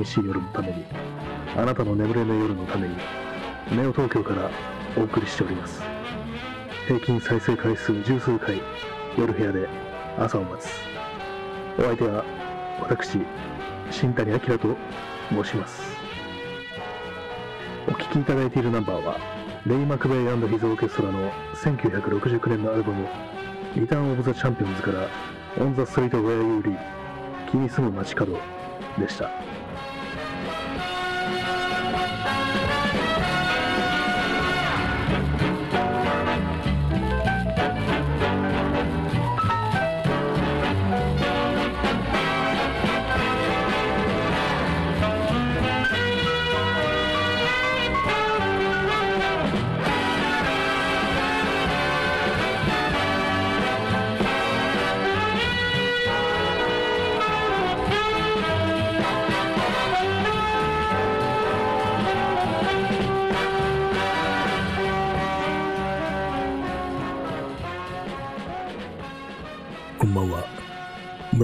寂しい夜のために、あなたの眠れぬ夜のために、ネオ東京からお送りしております。平均再生回数十数回、夜部屋で朝を待つ。お相手は、私、新谷明と申します。お聴きいただいているナンバーは、レイ・マクベイヒズ・オーケストラの1969年のアルバム、リターン・オブ・ザ・チャンピオンズから、オン・ザ・ストリート・ウェア・ユー・リー、君住む街角でした。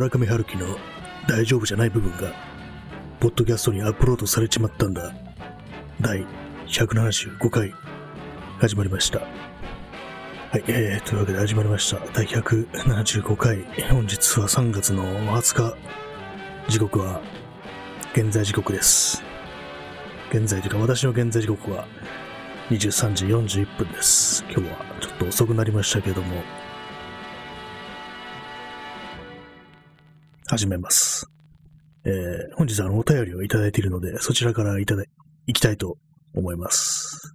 村上春樹の大丈夫じゃない部分が、ポッドキャストにアップロードされちまったんだ。第175回、始まりました。はい、えー、というわけで始まりました。第175回、本日は3月の20日、時刻は、現在時刻です。現在というか、私の現在時刻は、23時41分です。今日はちょっと遅くなりましたけども、始めます。えー、本日あのお便りをいただいているので、そちらからいただい、いきたいと思います。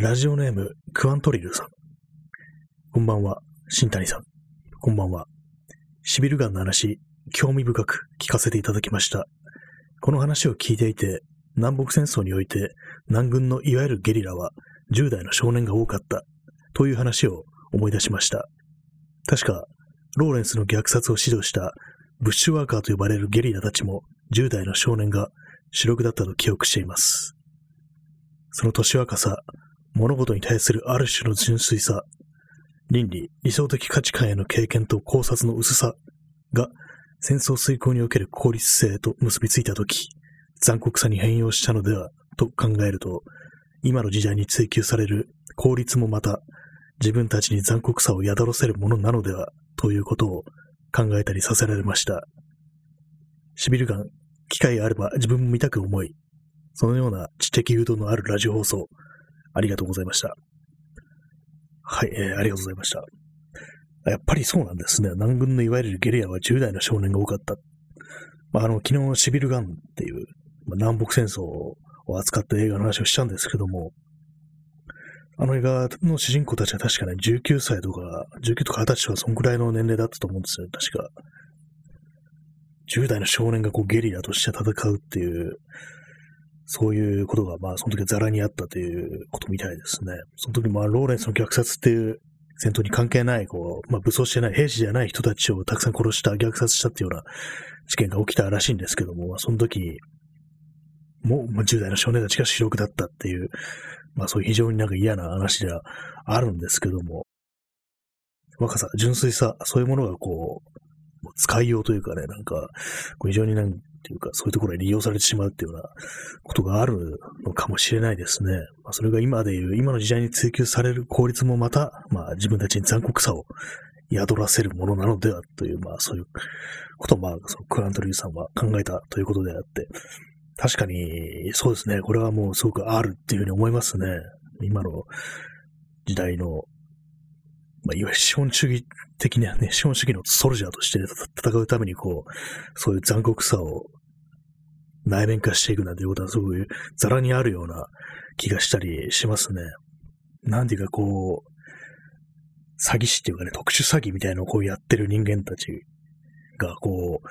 ラジオネーム、クワントリルさん。こんばんは、新谷さん。こんばんは。シビルガンの話、興味深く聞かせていただきました。この話を聞いていて、南北戦争において、南軍のいわゆるゲリラは、10代の少年が多かった、という話を思い出しました。確か、ローレンスの虐殺を指導したブッシュワーカーと呼ばれるゲリラたちも10代の少年が主力だったと記憶しています。その年若さ、物事に対するある種の純粋さ、倫理、理想的価値観への経験と考察の薄さが戦争遂行における効率性と結びついたとき、残酷さに変容したのではと考えると、今の時代に追求される効率もまた自分たちに残酷さを宿らせるものなのではということを考えたりさせられました。シビルガン、機会あれば自分も見たく思い、そのような知的誘導のあるラジオ放送、ありがとうございました。はい、えーありがとうございました。やっぱりそうなんですね。南軍のいわゆるゲリラは10代の少年が多かった。まあ、あの、昨日シビルガンっていう、まあ南北戦争を扱った映画の話をしたんですけども、あの映画の主人公たちは確かね、19歳とか、19とか20歳とか、そんくらいの年齢だったと思うんですよ、確か。10代の少年がこうゲリラとして戦うっていう、そういうことが、まあ、その時ザラにあったということみたいですね。その時、まあ、ローレンスの虐殺っていう戦闘に関係ない、こう、まあ、武装してない、兵士じゃない人たちをたくさん殺した、虐殺したっていうような事件が起きたらしいんですけども、まあ、その時、もう、まあ、10代の少年たちが主力だったっていう、まあそういう非常になんか嫌な話ではあるんですけども、若さ、純粋さ、そういうものがこう、使いようというかね、なんか、非常になんていうか、そういうところに利用されてしまうっていうようなことがあるのかもしれないですね。まあ、それが今でいう、今の時代に追求される効率もまた、まあ自分たちに残酷さを宿らせるものなのではという、まあそういうことを、まあ、そのクラントリーさんは考えたということであって、確かに、そうですね。これはもうすごくあるっていうふうに思いますね。今の時代の、まあ、いわゆる資本主義的なね、資本主義のソルジャーとして戦うために、こう、そういう残酷さを内面化していくなんていうことはすごくザラにあるような気がしたりしますね。なんていうかこう、詐欺師っていうかね、特殊詐欺みたいなのをこうやってる人間たちが、こう、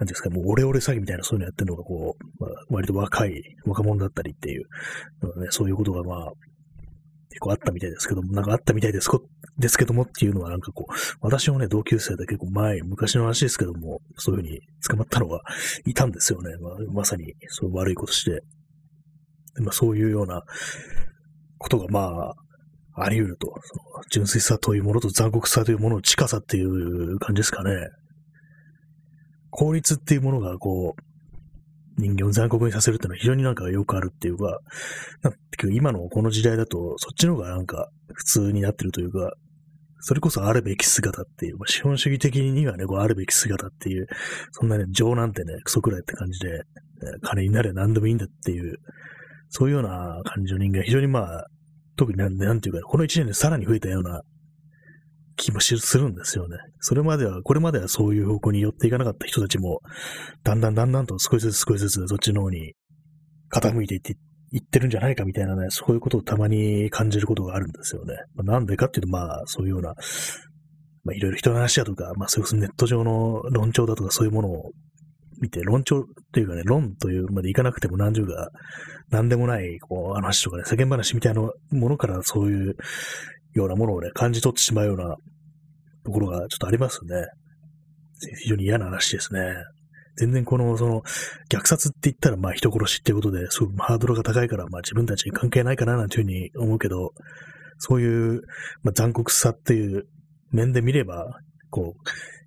なんですか、もうオレオレ詐欺みたいなそういうのやってるのが、こう、まあ、割と若い若者だったりっていう、ね、そういうことがまあ、結構あったみたいですけども、なんかあったみたいですこですけどもっていうのはなんかこう、私のね、同級生で結構前、昔の話ですけども、そういうふうに捕まったのがいたんですよね。まあ、まさに、そう悪いことして。まあ、そういうようなことがまあ、あり得ると。その純粋さというものと残酷さというものの近さっていう感じですかね。効率っていうものがこう、人間を残酷にさせるっていうのは非常になんかよくあるっていうか、なん今のこの時代だと、そっちの方がなんか普通になってるというか、それこそあるべき姿っていう、資本主義的にはね、こうあるべき姿っていう、そんなね、情なんてね、クソくらいって感じで、金になれ何でもいいんだっていう、そういうような感じの人間、非常にまあ、特になんなんていうか、この一年でさらに増えたような気もするんですよね。それまでは、これまではそういう方向に寄っていかなかった人たちも、だんだんだんだんと少しずつ少しずつそっちの方に傾いていって言ってるんじゃないかみたいなね、そういうことをたまに感じることがあるんですよね。まあ、なんでかっていうと、まあ、そういうような、まあ、いろいろ人の話だとか、まあ、それこそネット上の論調だとか、そういうものを見て、論調っていうかね、論というまでいかなくても何十か、何でもない、こう、話とかね、世間話みたいなものからそういうようなものをね、感じ取ってしまうようなところがちょっとありますね。非常に嫌な話ですね。全然この、その、虐殺って言ったら、まあ人殺しっていうことで、すごくハードルが高いから、まあ自分たちに関係ないかな、なんていうふうに思うけど、そういう、まあ、残酷さっていう面で見れば、こう、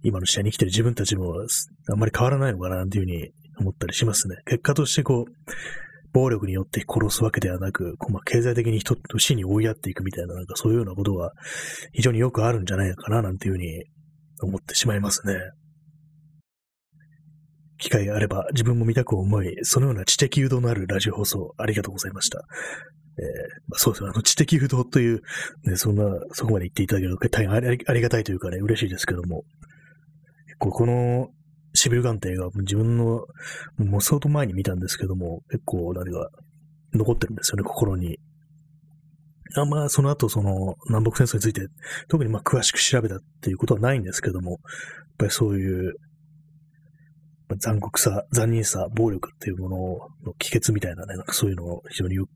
今の時代に生きてる自分たちもあんまり変わらないのかな、なんていうふうに思ったりしますね。結果としてこう、暴力によって殺すわけではなく、こうまあ、経済的に人と死に追いやっていくみたいな、なんかそういうようなことが非常によくあるんじゃないかな、なんていうふうに思ってしまいますね。機会があれば自分も見たく思い、そのような知的誘導のあるラジオ放送ありがとうございました。えーまあ、そうですね、あの知的誘導という、ね、そんな、そこまで言っていただけると大変ありがたいというかね、嬉しいですけども、結構このシビル眼底が自分の、もう相当前に見たんですけども、結構何か残ってるんですよね、心に。あんまその後、その南北戦争について、特にまあ詳しく調べたっていうことはないんですけども、やっぱりそういう残酷さ、残忍さ、暴力っていうものの帰結みたいなね、なんかそういうのを非常によく、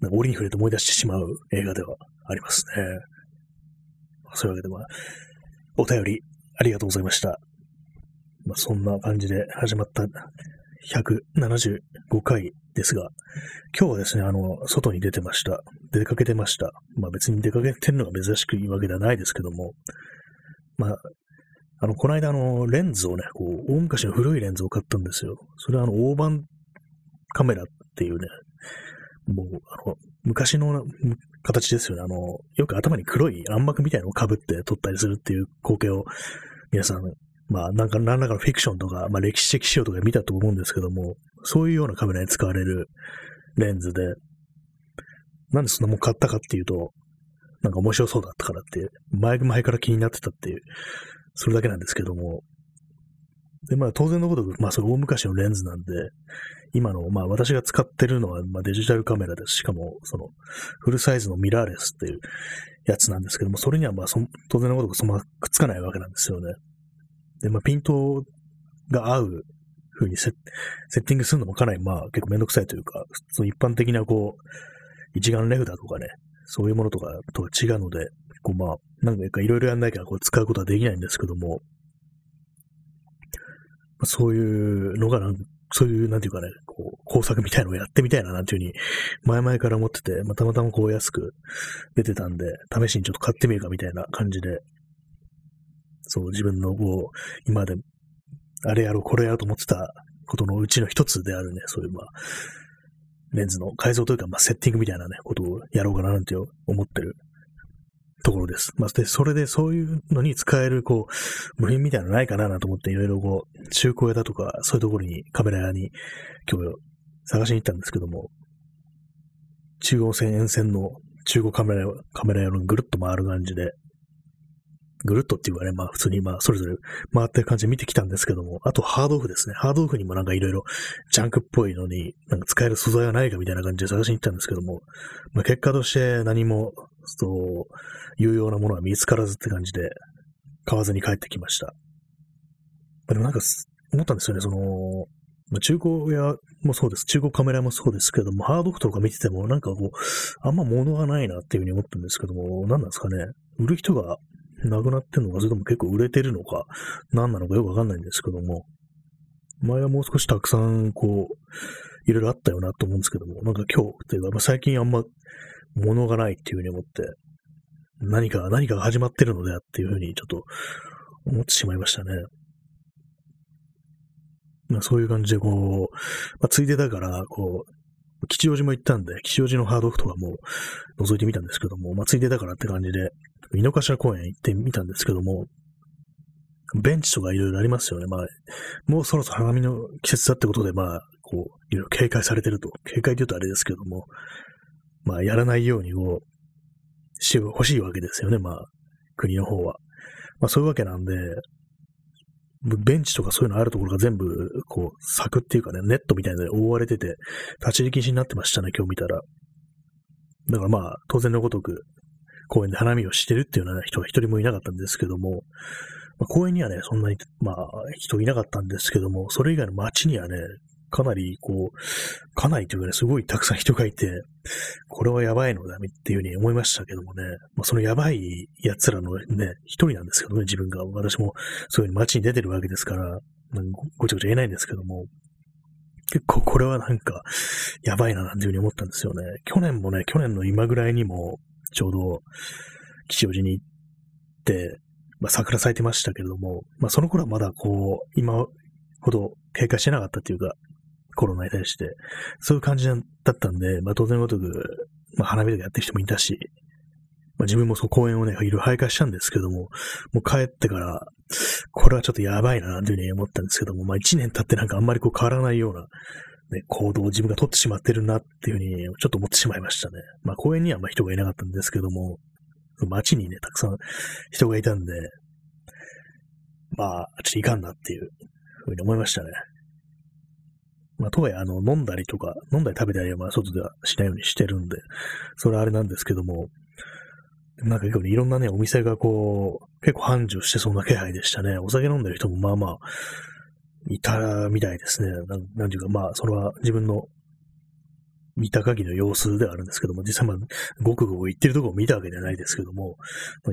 なんか折に触れて思い出してしまう映画ではありますね。そういうわけで、まあ、お便りありがとうございました。まあ、そんな感じで始まった175回ですが、今日はですね、あの、外に出てました。出かけてました。まあ別に出かけてるのが珍しくいいわけではないですけども、まあ、あの、この間、あの、レンズをね、こう、大昔の古いレンズを買ったんですよ。それは、あの、大判カメラっていうね、もう、あの、昔の形ですよね。あの、よく頭に黒い暗幕みたいなのを被って撮ったりするっていう光景を、皆さん、まあ、なんか、何らかのフィクションとか、まあ、歴史的資料とか見たと思うんですけども、そういうようなカメラに使われるレンズで、なんでそんなもん買ったかっていうと、なんか面白そうだったからって、前、前から気になってたっていう、それだけなんですけども、で、まあ当然のことく、まあそれ大昔のレンズなんで、今の、まあ私が使ってるのは、まあ、デジタルカメラです。しかも、その、フルサイズのミラーレスっていうやつなんですけども、それにはまあ当然のことくそのままくっつかないわけなんですよね。で、まあピントが合う風にセセッティングするのもかなりまあ結構めんどくさいというか、その一般的なこう、一眼レフだとかね、そういうものとかとは違うので、こうまあ、なんかいろいろやんないからこう使うことはできないんですけども、そういうのがなん、そういう、なんていうかね、こう、工作みたいなのをやってみたいな、なんていうふうに、前々から思ってて、まあ、たまたまこう安く出てたんで、試しにちょっと買ってみるかみたいな感じで、そう、自分のこう、今で、あれやろう、これやろうと思ってたことのうちの一つであるね、そういう、まあ、レンズの改造というか、まあ、セッティングみたいなね、ことをやろうかななんて思ってるところです。まあ、で、それでそういうのに使える、こう、部品みたいなのないかなと思って、いろいろこう、中古屋だとか、そういうところに、カメラ屋に、今日探しに行ったんですけども、中央線沿線の中古カメラ屋、カメラ屋のぐるっと回る感じで、ぐるっとっていうかね、まあ普通にまあそれぞれ回ってる感じで見てきたんですけども、あとハードオフですね。ハードオフにもなんかいろいろジャンクっぽいのに、なんか使える素材はないかみたいな感じで探しに行ったんですけども、まあ結果として何も、そう、有用なものは見つからずって感じで、買わずに帰ってきました。でもなんか、思ったんですよね、その、まあ、中古屋もそうです。中古カメラもそうですけども、ハードオフとか見てても、なんかこう、あんま物がないなっていうふうに思ったんですけども、何なんですかね。売る人がなくなってるのか、それとも結構売れてるのか、何なのかよくわかんないんですけども、前はもう少したくさん、こう、いろいろあったよなと思うんですけども、なんか今日っていうか、まあ、最近あんま物がないっていうふうに思って、何か、何かが始まってるのであっていうふうにちょっと思ってしまいましたね。まあ、そういう感じで、こう、まあ、ついでだから、こう、吉祥寺も行ったんで、吉祥寺のハードオフとかも覗いてみたんですけども、まあ、ついでだからって感じで、井の頭公園行ってみたんですけども、ベンチとかいろいろありますよね。まあ、もうそろそろ花見の季節だってことで、まあ、こう、いろいろ警戒されてると。警戒というとあれですけども、まあ、やらないように、こう、してほしいわけですよね。まあ、国の方は。まあ、そういうわけなんで、ベンチとかそういうのあるところが全部、こう、柵っていうかね、ネットみたいなので覆われてて、立ち入り禁止になってましたね、今日見たら。だからまあ、当然のごとく、公園で花見をしてるっていうような人は一人もいなかったんですけども、まあ、公園にはね、そんなに、まあ、人いなかったんですけども、それ以外の街にはね、かなり、こう、かなりというかね、すごいたくさん人がいて、これはやばいのだっていうふうに思いましたけどもね、まあ、そのやばい奴らのね、一人なんですけどね、自分が。私もそういう街に出てるわけですから、まあ、ごちゃごちゃ言えないんですけども、結構これはなんか、やばいななんていうふうに思ったんですよね。去年もね、去年の今ぐらいにも、ちょうど、吉祥寺に行って、まあ、桜咲いてましたけれども、まあ、その頃はまだこう、今ほど警戒してなかったっていうか、コロナに対して、そういう感じだったんで、まあ、当然ごとく、まあ、花火とかやってる人もいたし、まあ、自分もその公園をね、いろいろ徘徊したんですけども、もう帰ってから、これはちょっとやばいな、というふうに思ったんですけども、まあ、一年経ってなんかあんまりこう変わらないような、ね、行動を自分が取ってしまってるなっていうふうに、ちょっと思ってしまいましたね。まあ、公園にはまあ人がいなかったんですけども、街にね、たくさん人がいたんで、まあ、ちょっといかんなっていうふうに思いましたね。まあ、とはいえ、あの、飲んだりとか、飲んだり食べたりは、まあ、外ではしないようにしてるんで、それはあれなんですけども、なんか結構ね、いろんなね、お店がこう、結構繁盛してそうな気配でしたね。お酒飲んでる人もまあまあ、いたみたいですね。なんなんていうか、まあ、それは自分の見た限りの様子ではあるんですけども、実際まあ、ごくごく行ってるとこを見たわけじゃないですけども、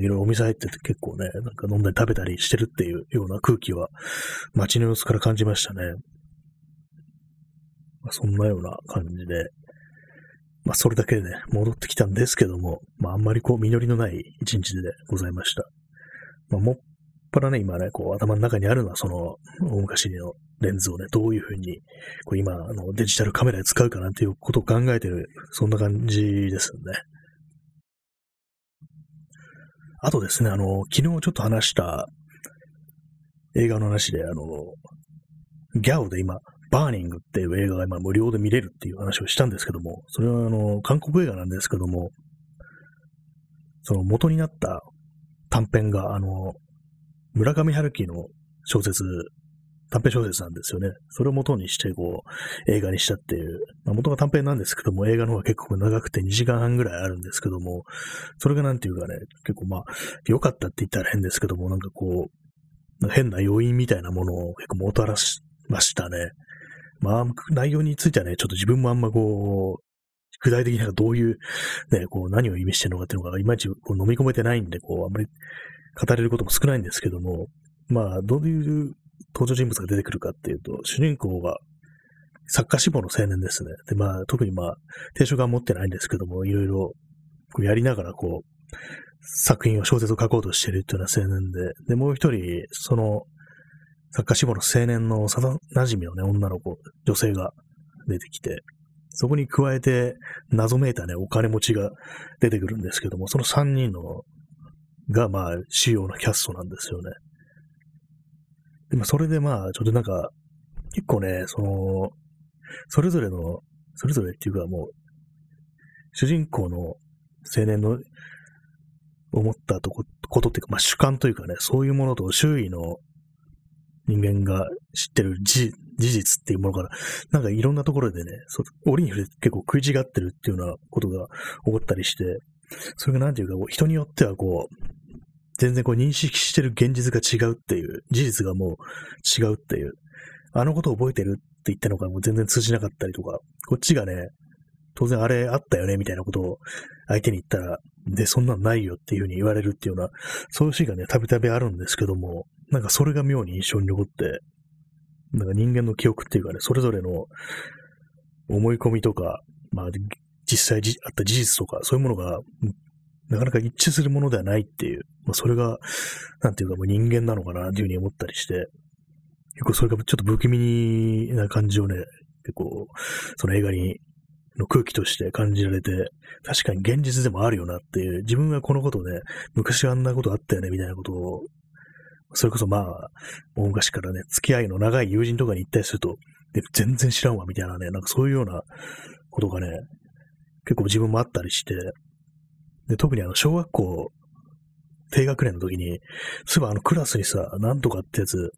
いろいろお店入ってて結構ね、なんか飲んだり食べたりしてるっていうような空気は、街の様子から感じましたね。まあ、そんなような感じで、まあ、それだけでね、戻ってきたんですけども、まあ、あんまりこう、実りのない一日でございました。まあ、もっぱらね、今ね、こう、頭の中にあるのは、その、大昔のレンズをね、どういうふうに、こう今、あの、デジタルカメラで使うかなんていうことを考えてる、そんな感じですね。あとですね、あの、昨日ちょっと話した映画の話で、あの、ギャオで今、バーニングっていう映画が今無料で見れるっていう話をしたんですけども、それはあの、韓国映画なんですけども、その元になった短編が、あの、村上春樹の小説、短編小説なんですよね。それを元にして、こう、映画にしたっていう。まあ、元が短編なんですけども、映画の方が結構長くて2時間半ぐらいあるんですけども、それがなんていうかね、結構まあ、良かったって言ったら変ですけども、なんかこう、変な要因みたいなものを結構もたらしましたね。まあ、内容についてはね、ちょっと自分もあんまこう、具体的にどういう、ね、こう、何を意味してるのかっていうのが、いまいちこう飲み込めてないんで、こう、あんまり語れることも少ないんですけども、まあ、どういう登場人物が出てくるかっていうと、主人公が作家志望の青年ですね。で、まあ、特にまあ、定職は持ってないんですけども、いろいろこうやりながらこう、作品を小説を書こうとしてるっていうような青年で、で、もう一人、その作家志望の青年の幼馴染のね、女の子、女性が出てきて、そこに加えて謎めいたね、お金持ちが出てくるんですけども、その三人のが、まあ、主要なキャストなんですよね。でも、それでまあ、ちょっとなんか、結構ね、その、それぞれの、それぞれっていうかもう、主人公の青年の思ったとこことっていうか、まあ主観というかね、そういうものと周囲の人間が知ってる事実っていうものから、なんかいろんなところでね、折に触れて結構食い違ってるっていうようなことが起こったりして、それがなんていうか、う人によってはこう、全然こう認識してる現実が違うっていう、事実がもう違うっていう、あのことを覚えてるって言ったのがもう全然通じなかったりとか、こっちがね、当然あれあったよねみたいなことを相手に言ったら、で、そんなんないよっていうふうに言われるっていうような、そういうシーンがね、たびたびあるんですけども、なんかそれが妙に印象に残って、なんか人間の記憶っていうかね、それぞれの思い込みとか、まあ、実際あった事実とか、そういうものが、なかなか一致するものではないっていう、まあ、それが、なんていうかもう人間なのかな、というふうに思ったりして、結構それがちょっと不気味な感じをね、結構、その映画に、の空気として感じられて、確かに現実でもあるよなっていう、自分がこのことね、昔あんなことあったよね、みたいなことを、それこそまあ、大昔からね、付き合いの長い友人とかに行ったりすると、で全然知らんわ、みたいなね、なんかそういうようなことがね、結構自分もあったりして、で特にあの、小学校低学年の時に、そういえばあのクラスにさ、なんとかってやつ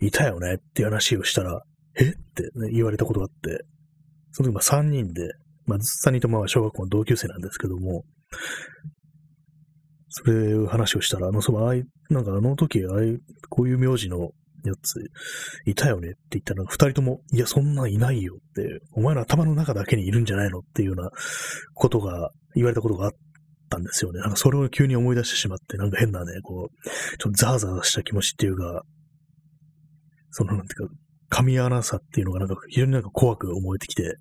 いたよねっていう話をしたら、え？って、ね、言われたことがあって、その時まあ3人で、まあ3人とも小学校の同級生なんですけども、それいう話をしたら、あの、その、あい、なんかあの時、ああいう、こういう名字のやつ、いたよねって言ったら、二人とも、いや、そんなんいないよって、お前の頭の中だけにいるんじゃないのっていうようなことが、言われたことがあったんですよね。なんかそれを急に思い出してしまって、なんか変なね、こう、ちょっとザーザーした気持ちっていうか、その、なんていうか、噛み合わなさっていうのがなんか非常になんか怖く思えてきて、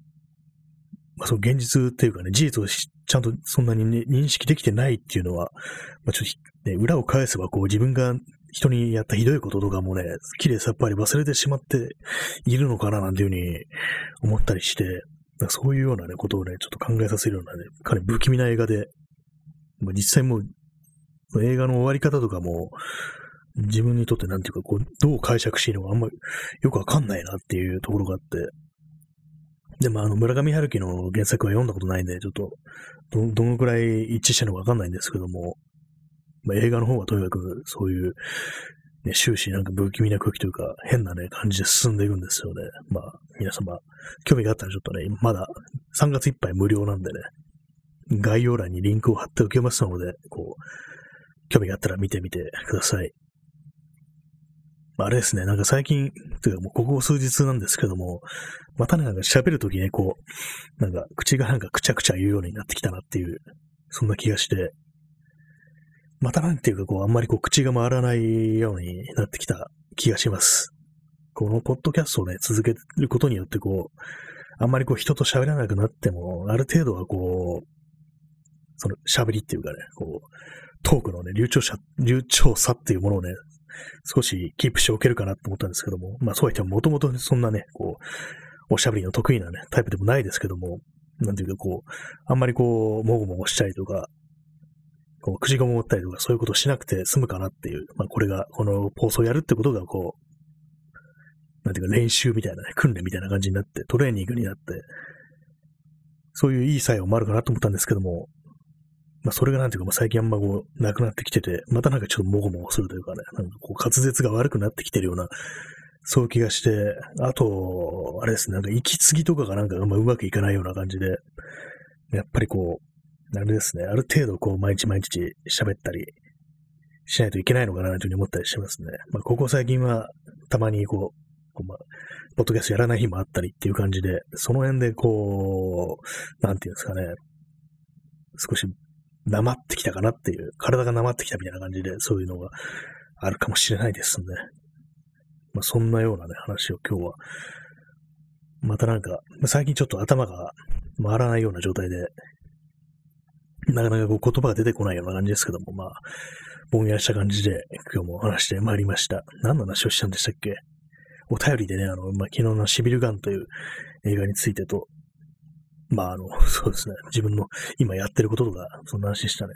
まあ、その現実っていうかね、事実をちゃんとそんなに、ね、認識できてないっていうのは、まあ、ちょっと、ね、裏を返せばこう自分が人にやったひどいこととかもね、綺麗さっぱり忘れてしまっているのかななんていうふうに思ったりして、そういうようなね、ことをね、ちょっと考えさせるようなね、かなり不気味な映画で、まあ、実際もう、映画の終わり方とかも、自分にとってなんていうか、こう、どう解釈していいのかあんまりよくわかんないなっていうところがあって、でもあの、村上春樹の原作は読んだことないんで、ちょっと、ど、どのくらい一致してるのかわかんないんですけども、まあ、映画の方はとにかくそういう、ね、終始なんか不気味な空気というか、変なね、感じで進んでいくんですよね。まあ、皆様、興味があったらちょっとね、まだ3月いっぱい無料なんでね、概要欄にリンクを貼っておきますので、こう、興味があったら見てみてください。あれですね、なんか最近、というかもうここ数日なんですけども、またね、なんか喋るときね、こう、なんか口がなんかくちゃくちゃ言うようになってきたなっていう、そんな気がして、またなんていうかこう、あんまりこう口が回らないようになってきた気がします。このポッドキャストをね、続けることによってこう、あんまりこう人と喋らなくなっても、ある程度はこう、その喋りっていうかね、こう、トークのね、流暢さ、流暢さっていうものをね、少しキープしておけるかなと思ったんですけども、まあそうは言ってももともとそんなね、こう、おしゃべりの得意なね、タイプでもないですけども、なんていうかこう、あんまりこう、もごもごしたりとか、こう、くじごもったりとか、そういうことしなくて済むかなっていう、まあこれが、この放送をやるってことがこう、なんていうか練習みたいなね、訓練みたいな感じになって、トレーニングになって、そういういい作用もあるかなと思ったんですけども、まあ、それがなんていうか、まあ、最近あんまこう、なくなってきてて、またなんかちょっともごもごするというかね、なんかこう、滑舌が悪くなってきてるような、そういう気がして、あと、あれですね、なんか息継ぎとかがなんかうまくいかないような感じで、やっぱりこう、あれですね、ある程度こう、毎日毎日喋ったりしないといけないのかなというふうに思ったりしますね。まあ、ここ最近は、たまにこう、こうまあ、ポッドキャストやらない日もあったりっていう感じで、その辺でこう、なんていうんですかね、少しなまってきたかなっていう、体がなまってきたみたいな感じで、そういうのがあるかもしれないですね。まあ、そんなようなね、話を今日は、またなんか、最近ちょっと頭が回らないような状態で、なかなかこう言葉が出てこないような感じですけども、まあ、ぼんやりした感じで今日も話してまいりました。何の話をしたんでしたっけ？お便りでね、あの、まあ、昨日のシビルガンという映画についてと、まあ、あの、そうですね。自分の今やってることとか、そんな話したね。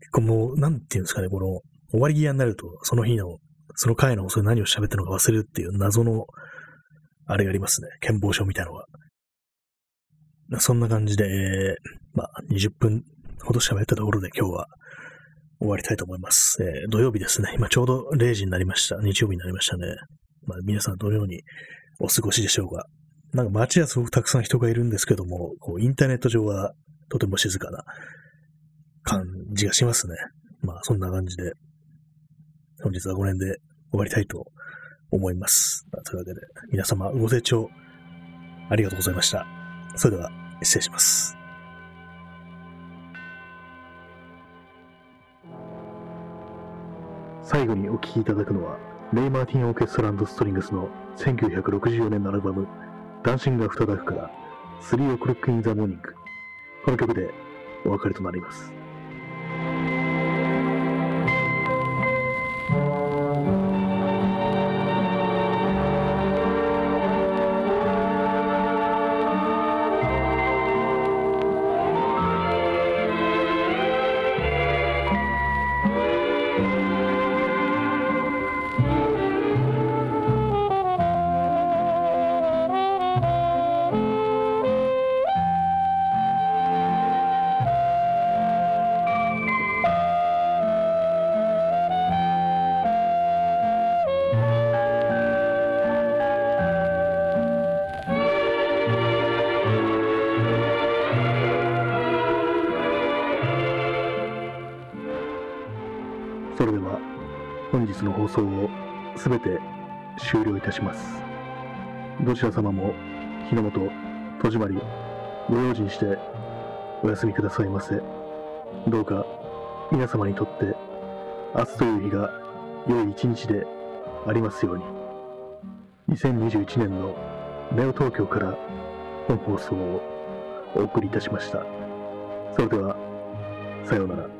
結構もう、なんていうんですかね、この、終わり際になると、その日の、その回のそれ何を喋ったのか忘れるっていう謎の、あれがありますね。健忘症みたいなのが。そんな感じで、まあ、20分ほど喋ったところで今日は終わりたいと思います。えー、土曜日ですね。今ちょうど0時になりました。日曜日になりましたね。まあ、皆さんどのようにお過ごしでしょうか。なんか街はすごくたくさん人がいるんですけども、こうインターネット上はとても静かな感じがしますね。まあそんな感じで、本日は5年で終わりたいと思います。というわけで、皆様ご清聴ありがとうございました。それでは失礼します。最後にお聴きいただくのは、レイ・マーティン・オーケストラストリングスの1964年のアルバム、ダンシングアフターダークから3 o'clock in the morning この曲でお別れとなります。本日の放送をすべて終了いたします。どちら様も日の元戸締まりご用心してお休みくださいませ。どうか皆様にとって明日という日が良い一日でありますように。2021年のネオ東京から本放送をお送りいたしました。それでは、さようなら。